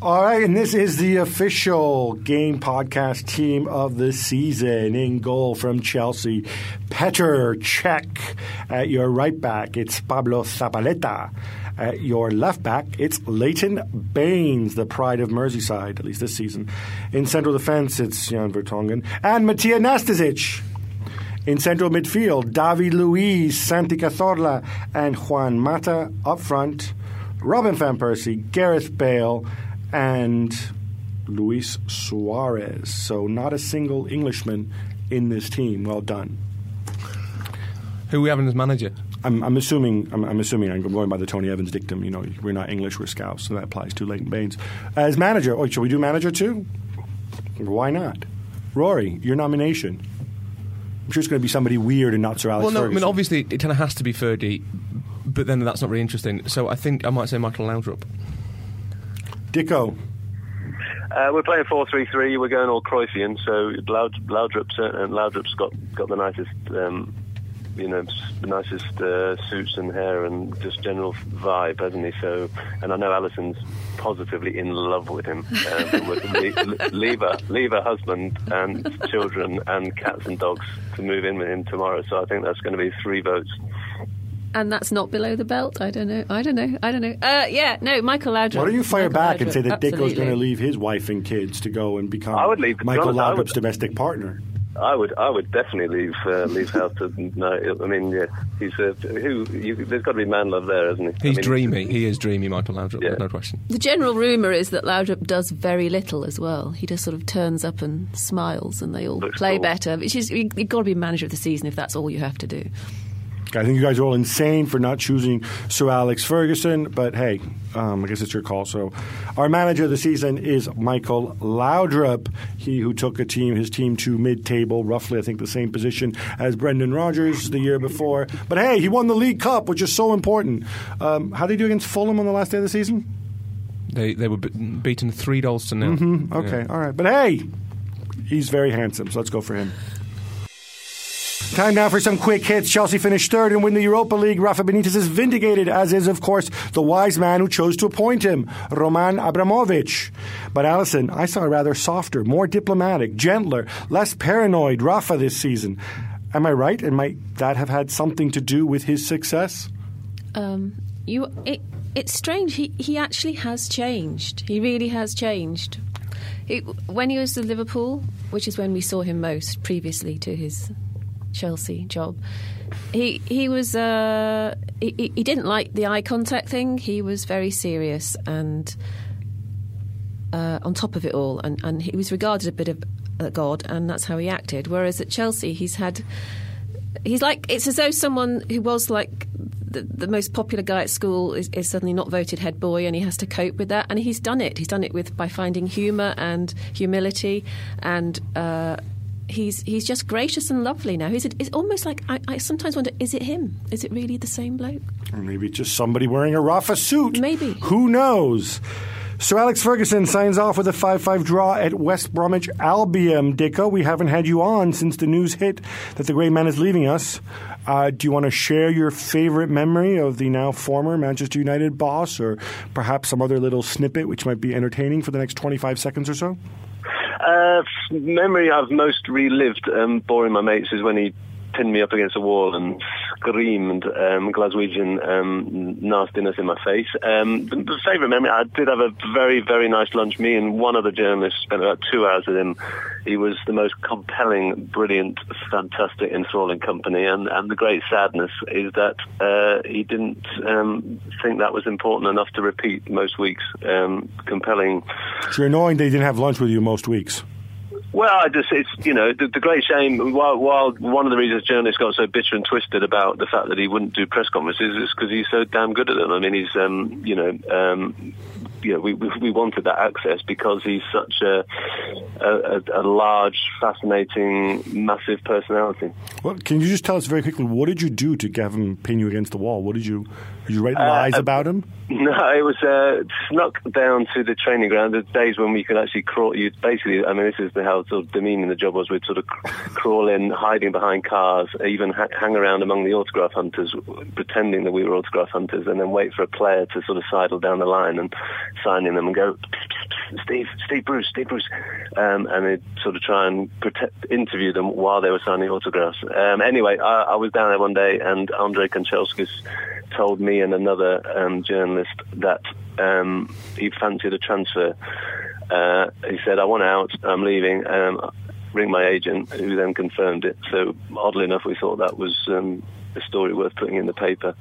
All right, and this is the official game podcast team of the season. In goal from Chelsea, Petr Cech. At your right back, it's Pablo Zabaleta. At your left back, it's Leighton Baines, the pride of Merseyside, at least this season. In central defence, it's Jan Vertonghen and Matija Nastasic. In central midfield, David Luiz, Santi Cazorla, and Juan Mata. Up front, Robin Van Persie, Gareth Bale, and Luis Suarez. So not a single Englishman in this team. Well done. Who are we having as manager? I'm, I'm assuming. I'm, I'm assuming. I'm going by the Tony Evans dictum. You know, we're not English, we're Scouts, so that applies to Leighton Baines as manager. Oh, should we do manager too? Why not? Rory, your nomination. I'm sure it's going to be somebody weird and not Sir Alex well, no, I mean obviously it kind of has to be Fergie, but then that's not really interesting. So I think I might say Michael Laudrup. Dicko. Uh, we're playing four three three. We're going all Cruyffian, so Loud, Laudrup's uh, Laudrup's got got the nicest, um, you know, the nicest uh, suits and hair and just general vibe, hasn't he? So, and I know Alyson's positively in love with him. Um, would le- leave her, leave her husband and children and cats and dogs to move in with him tomorrow. So I think that's going to be three votes. And that's not below the belt. I don't know. I don't know. I don't know. Uh, yeah, no, Michael Laudrup. Why don't you fire Michael back and say that Dicko's absolutely. going to leave his wife and kids to go and become I would leave- Michael honest, I would- Laudrup's domestic partner? I would, I would definitely leave uh, leave house. To, no, I mean, yeah, he's uh, who. You, there's got to be man love there, hasn't he? He's I mean, dreamy. He is dreamy, Michael Laudrup. Yeah. There's no question. The general rumour is that Laudrup does very little as well. He just sort of turns up and smiles, and they all Looks play cool. better. Which is you've got to be manager of the season if that's all you have to do. I think you guys are all insane for not choosing Sir Alex Ferguson, but hey, um, I guess it's your call. So, our manager of the season is Michael Laudrup. He who took a team, his team to mid-table, roughly I think the same position as Brendan Rodgers the year before. But hey, he won the League Cup, which is so important. Um, how did he do against Fulham on the last day of the season? They they were beaten three goals to nil. Mm-hmm. Okay, all right. But hey, he's very handsome, so let's go for him. Time now for some quick hits. Chelsea finished third and win the Europa League. Rafa Benitez is vindicated, as is, of course, the wise man who chose to appoint him, Roman Abramovich. But Alyson, I saw a rather softer, more diplomatic, gentler, less paranoid Rafa this season. Am I right? And might that have had something to do with his success? Um, you, it, it's strange. He he actually has changed. He really has changed. It, when he was at Liverpool, which is when we saw him most previously to his Chelsea job, he he was uh, he, he didn't like the eye contact thing. He was very serious and uh, on top of it all, and, and he was regarded a bit of a god, and that's how he acted. Whereas at Chelsea, he's had he's like it's as though someone who was like the, the most popular guy at school is, is, suddenly not voted head boy and he has to cope with that and he's done it he's done it with by finding humor and humility and uh, he's he's just gracious and lovely now he's it's almost like I, I, sometimes wonder is it him is it really the same bloke or maybe just somebody wearing a Rafa suit maybe who knows so Alex Ferguson signs off with a 5-5 draw at West Bromwich Albion. Dicko, we haven't had you on since the news hit that the great man is leaving us. Uh, do you want to share your favorite memory of the now former Manchester United boss, or perhaps some other little snippet which might be entertaining for the next 25 seconds or so? Uh, memory I've most relived, um, boring my mates, is when he pinned me up against a wall and screamed um, Glaswegian um, nastiness in my face. Um, the, favourite memory, I did have a very, very nice lunch. Me and one other journalist spent about two hours with him. He was the most compelling, brilliant, fantastic, enthralling company. And, and the great sadness is that uh, he didn't um, think that was important enough to repeat most weeks. Um, compelling. So you're annoying they didn't have lunch with you most weeks. Well, I just, it's, you know, the, the great shame, while, while one of the reasons journalists got so bitter and twisted about the fact that he wouldn't do press conferences is because he's so damn good at them. I mean, he's, um, you know, um, you know, we, we wanted that access because he's such a, a, a, large, fascinating, massive personality. Well, can you just tell us very quickly what did you do to him pin you against the wall? What did you did you write lies uh, about him? No, it was uh, snuck down to the training ground. The days when we could actually crawl. You basically, I mean, this is the how sort of demeaning the job was. We'd sort of crawl in, hiding behind cars, even ha- hang around among the autograph hunters, pretending that we were autograph hunters, and then wait for a player to sort of sidle down the line and signing them and go, Steve, Steve Bruce, Steve Bruce, um, and they'd sort of try and protect, interview them while they were signing autographs. Um, anyway, I, I, was down there one day, and Andre Kanchelskis told me and another um, journalist that um, he fancied a transfer. Uh, he said, "I want out. I'm leaving." Um, ring my agent, who then confirmed it. So oddly enough, we thought that was um, a story worth putting in the paper.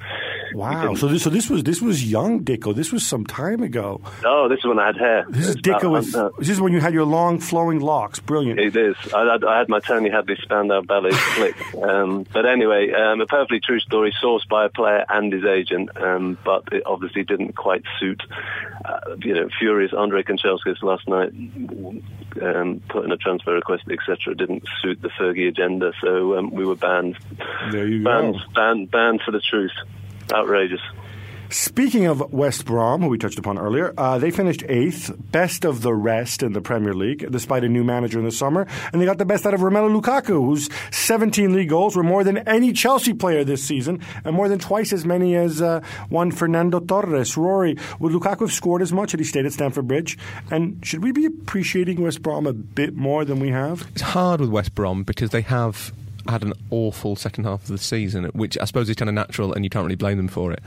Wow! So this, so this was this was young Dicko. This was some time ago. Oh, this is when I had hair. This is Dicko. Was, uh, this is when you had your long flowing locks. Brilliant. It is. I, had, I had my Tony Hadley Spandau ballet flick. Um, but anyway, um, a perfectly true story, sourced by a player and his agent, um, but it obviously didn't quite suit. Uh, you know, furious Andre Kanchelskis last night um, put in a transfer request, etc. Didn't suit the Fergie agenda, so um, we were banned. There you banned, go. Banned, banned for the truth. Outrageous. Speaking of West Brom, who we touched upon earlier, uh, they finished eighth, best of the rest in the Premier League, despite a new manager in the summer, and they got the best out of Romelu Lukaku, whose 17 league goals were more than any Chelsea player this season, and more than twice as many as uh, one Fernando Torres. Rory, would Lukaku have scored as much had he stayed at Stamford Bridge? And should we be appreciating West Brom a bit more than we have? It's hard with West Brom because they have had an awful second half of the season, which I suppose is kind of natural, and you can't really blame them for it.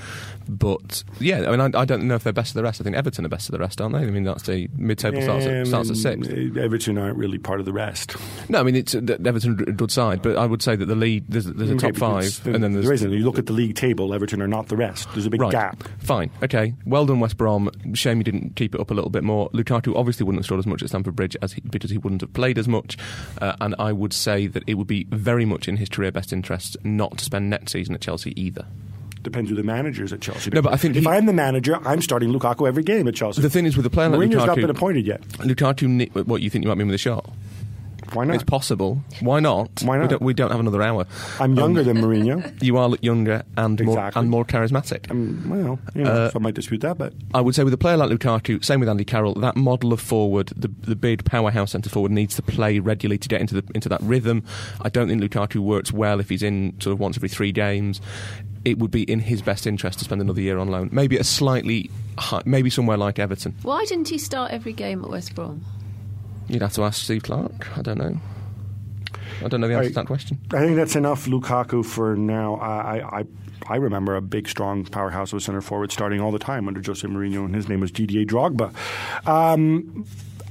But yeah, I mean, I, I don't know if they're best of the rest. I think Everton are best of the rest, aren't they? I mean, that's the mid-table starts, at, starts at sixth. Everton aren't really part of the rest. No, I mean it's uh, Everton a good side, but I would say that the league there's, there's a top five, and then there's there isn't. You look at the league table, Everton are not the rest. There's a big right. gap. Fine, okay, well done, West Brom. Shame you didn't keep it up a little bit more. Lukaku obviously wouldn't have scored as much at Stamford Bridge as he, because he wouldn't have played as much, uh, and I would say that it would be very much in his career best interests not to spend next season at Chelsea either. Depends who the manager's at Chelsea. No, but I think if he, I'm the manager, I'm starting Lukaku every game at Chelsea. The thing is with a player like Mourinho's Lukaku, not been appointed yet. Lukaku, what you think you might mean with a shot? Why not? It's possible. Why not? Why not? We don't, we don't have another hour. I'm younger um, than Mourinho. You are younger and exactly. more and more charismatic. Um, well, you know, uh, some might dispute that, but I would say with a player like Lukaku, same with Andy Carroll, that model of forward, the the big powerhouse centre forward needs to play regularly to get into the into that rhythm. I don't think Lukaku works well if he's in sort of once every three games. It would be in his best interest to spend another year on loan. Maybe a slightly, high, maybe somewhere like Everton. Why didn't he start every game at West Brom? You'd have to ask Steve Clarke. I don't know. I don't know the answer to that question. I think that's enough Lukaku for now. I, I, I remember a big, strong powerhouse of a center forward starting all the time under Jose Mourinho, and his name was Didier Drogba. Um,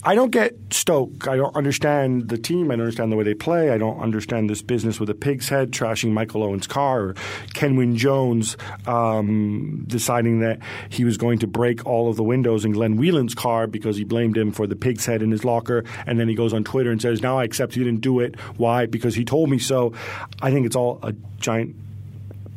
I don't get Stoke. I don't understand the team. I don't understand the way they play. I don't understand this business with a pig's head trashing Michael Owen's car or Kenwyne Jones um, deciding that he was going to break all of the windows in Glenn Whelan's car because he blamed him for the pig's head in his locker. And then he goes on Twitter and says, Now I accept he didn't do it. Why? Because he told me so. I think it's all a giant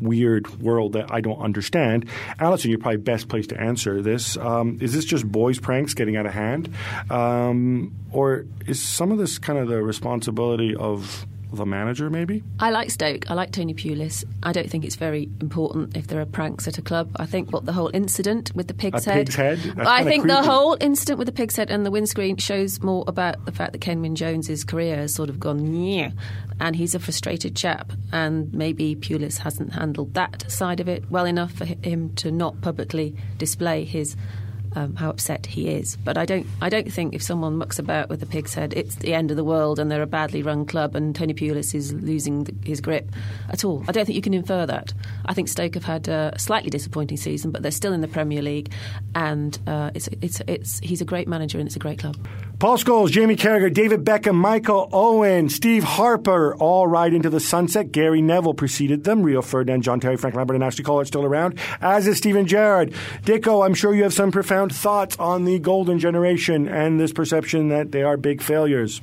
weird world that I don't understand. Alyson, you're probably best placed to answer this. Um, is this just boys' pranks getting out of hand? Um, or is some of this kind of the responsibility of the manager, maybe? I like Stoke. I like Tony Pulis. I don't think it's very important if there are pranks at a club. I think what the whole incident with the pig's a head. Pig's head? I think creepy. the whole incident with the pig's head and the windscreen shows more about the fact that Kenwyne Jones's career has sort of gone yeah, and he's a frustrated chap, and maybe Pulis hasn't handled that side of it well enough for him to not publicly display his um, how upset he is. But I don't, I don't think if someone mucks about with a pig's head, it's the end of the world and they're a badly run club and Tony Pulis is losing the, his grip at all. I don't think you can infer that. I think Stoke have had a slightly disappointing season, but they're still in the Premier League, and uh, it's, it's, it's, he's a great manager and it's a great club. Paul Scholes, Jamie Carragher, David Beckham, Michael Owen, Steve Harper all ride into the sunset. Gary Neville preceded them. Rio Ferdinand, John Terry, Frank Lampard, and Ashley Cole are still around, as is Steven Gerrard. Dicko, I'm sure you have some profound thoughts on the golden generation and this perception that they are big failures.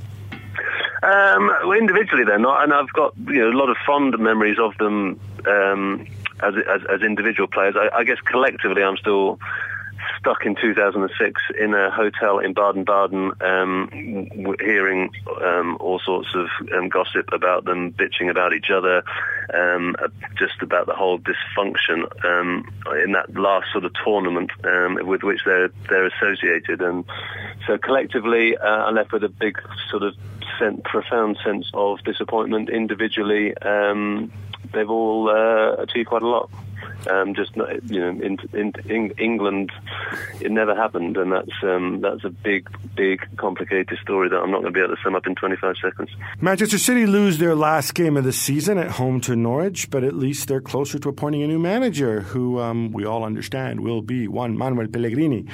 Um, well, individually, they're not, and I've got you know a lot of fond memories of them um, as, as, as individual players. I, I guess collectively, I'm still stuck in 2006 in a hotel in Baden-Baden, um, w- hearing um, all sorts of um, gossip about them bitching about each other, um, uh, just about the whole dysfunction um, in that last sort of tournament um, with which they're they're associated, and so collectively, uh, I'm left with a big sort of sen- profound sense of disappointment. Individually, um, they've all uh, achieved quite a lot. Um, just you know, in, in, in England, it never happened, and that's um, that's a big, big, complicated story that I'm not going to be able to sum up in 25 seconds. Manchester City lose their last game of the season at home to Norwich, but at least they're closer to appointing a new manager, who um, we all understand will be Juan Manuel Pellegrini.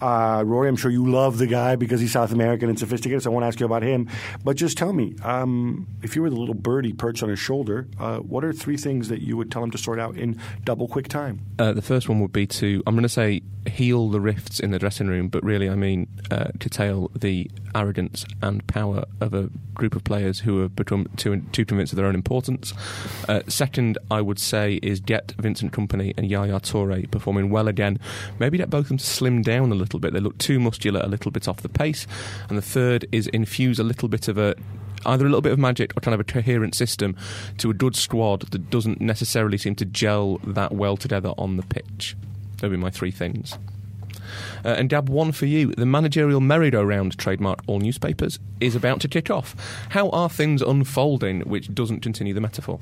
Uh, Rory, I'm sure you love the guy because he's South American and sophisticated, so I won't ask you about him. But just tell me, um, if you were the little birdie perched on his shoulder, uh, what are three things that you would tell him to sort out in double quick time? Uh, the first one would be to, I'm going to say, heal the rifts in the dressing room, but really I mean uh, curtail the arrogance and power of a group of players who have become too, too convinced of their own importance. Uh, second, I would say, is get Vincent Kompany and Yaya Toure performing well again. Maybe get both of them to slim down a little bit. They look too muscular, a little bit off the pace. And the third is infuse a little bit of a either a little bit of magic or kind of a coherent system to a good squad that doesn't necessarily seem to gel that well together on the pitch. Those would be my three things. Uh, and Dab, one for you. The managerial merry-go-round, trademark all newspapers, is about to kick off. How are things unfolding, which doesn't continue the metaphor?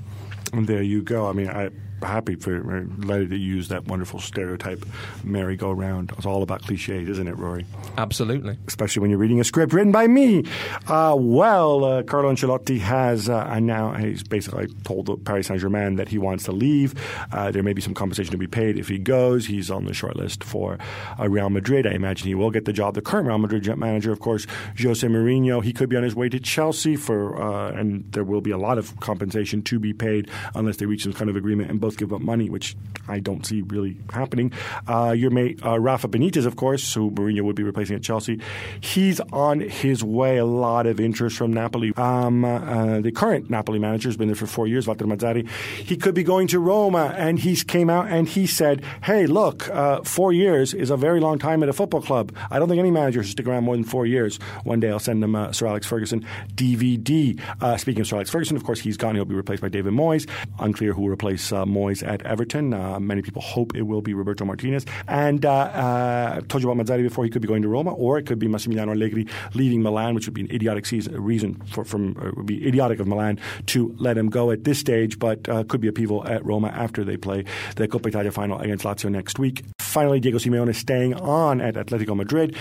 And there you go. I mean, I'm happy for Letty to use that wonderful stereotype merry-go-round. It's all about cliches, isn't it, Rory? Absolutely. Especially when you're reading a script written by me. Uh, well, uh, Carlo Ancelotti has uh, and now he's basically told Paris Saint-Germain that he wants to leave. Uh, there may be some compensation to be paid if he goes. He's on the short list for uh, Real Madrid. I imagine he will get the job. The current Real Madrid manager, of course, Jose Mourinho, he could be on his way to Chelsea for, uh, and there will be a lot of compensation to be paid unless they reach some kind of agreement and both give up money, which I don't see really happening. Uh, your mate uh, Rafa Benitez, of course, who Mourinho would be replacing at Chelsea, he's on his way. A lot of interest from Napoli. Um, uh, the current Napoli manager has been there for four years, Walter Mazzarri. He could be going to Roma, and he came out and he said, "Hey, look, uh, four years is a very long time at a football club. I don't think any manager should stick around more than four years. One day I'll send him uh, Sir Alex Ferguson DVD. Uh, speaking of Sir Alex Ferguson, of course, he's gone. He'll be replaced by David Moyes. Unclear who will replace uh, Moyes at Everton. Uh, many people hope it will be Roberto Martinez. And uh, uh, I told you about Mazzarri before. He could be going to Roma, or it could be Massimiliano Allegri leaving Milan, which would be an idiotic season, reason for from uh, would be idiotic of Milan to let him go at this stage. But uh, could be a upheaval at Roma after they play the Coppa Italia final against Lazio next week. Finally, Diego Simeone is staying on at Atletico Madrid.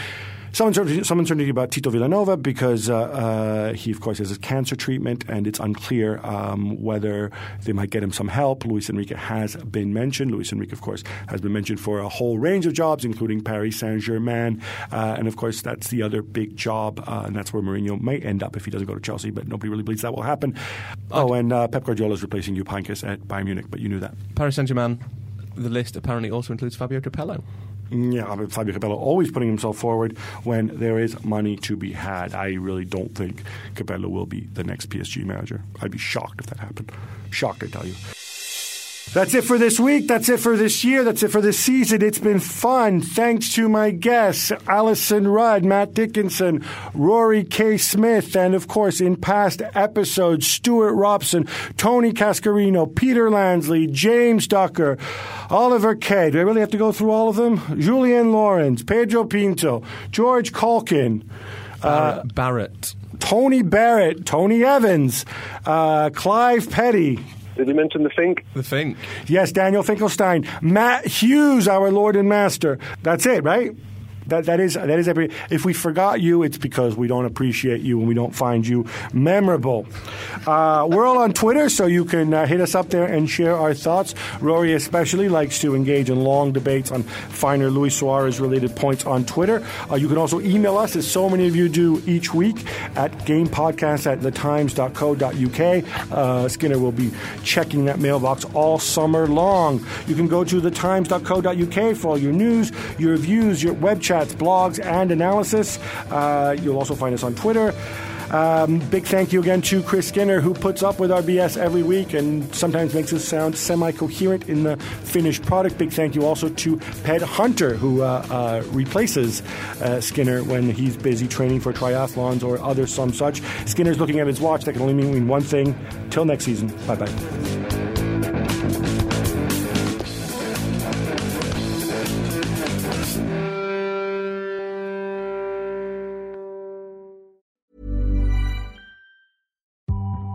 Some uncertainty, some uncertainty about Tito Vilanova because uh, uh, he, of course, has his cancer treatment, and it's unclear um, whether they might get him some help. Luis Enrique has been mentioned. Luis Enrique, of course, has been mentioned for a whole range of jobs, including Paris Saint Germain, uh, and of course, that's the other big job, uh, and that's where Mourinho may end up if he doesn't go to Chelsea. But nobody really believes that will happen. Oh, and uh, Pep Guardiola is replacing Heynckes at Bayern Munich, but you knew that. Paris Saint Germain. The list apparently also includes Fabio Capello. Yeah, I mean, Fabio Capello always putting himself forward when there is money to be had. I really don't think Capello will be the next PSG manager. I'd be shocked if that happened. Shocked, I tell you. That's it for this week. That's it for this year. That's it for this season. It's been fun. Thanks to my guests, Alyson Rudd, Matt Dickinson, Rory K. Smith, and of course, in past episodes, Stuart Robson, Tony Cascarino, Peter Lansley, James Ducker, Oliver Kay. Do I really have to go through all of them? Julian Lawrence, Pedro Pinto, George Caulkin. Uh, Barrett. Tony Barrett, Tony Evans, uh, Clive Petty, Did you mention the Fink? The Fink. Yes, Daniel Finkelstein, Matt Hughes, our Lord and Master. That's it, right? That that is that is every. If we forgot you, it's because we don't appreciate you and we don't find you memorable. Uh, we're all on Twitter, so you can uh, hit us up there and share our thoughts. Rory especially likes to engage in long debates on finer Luis Suarez related points on Twitter. Uh, you can also email us, as so many of you do each week, at gamepodcast at thetimes.co.uk. Uh, Skinner will be checking that mailbox all summer long. You can go to thetimes.co.uk for all your news, your views, your web chats, blogs, and analysis. Uh, you'll also find us on Twitter. Um, big thank you again to Chris Skinner, who puts up with our BS every week and sometimes makes us sound semi coherent in the finished product. Big thank you also to Ped Hunter, who uh, uh, replaces uh, Skinner when he's busy training for triathlons or other some such. Skinner's looking at his watch. That can only mean one thing. Till next season. Bye bye.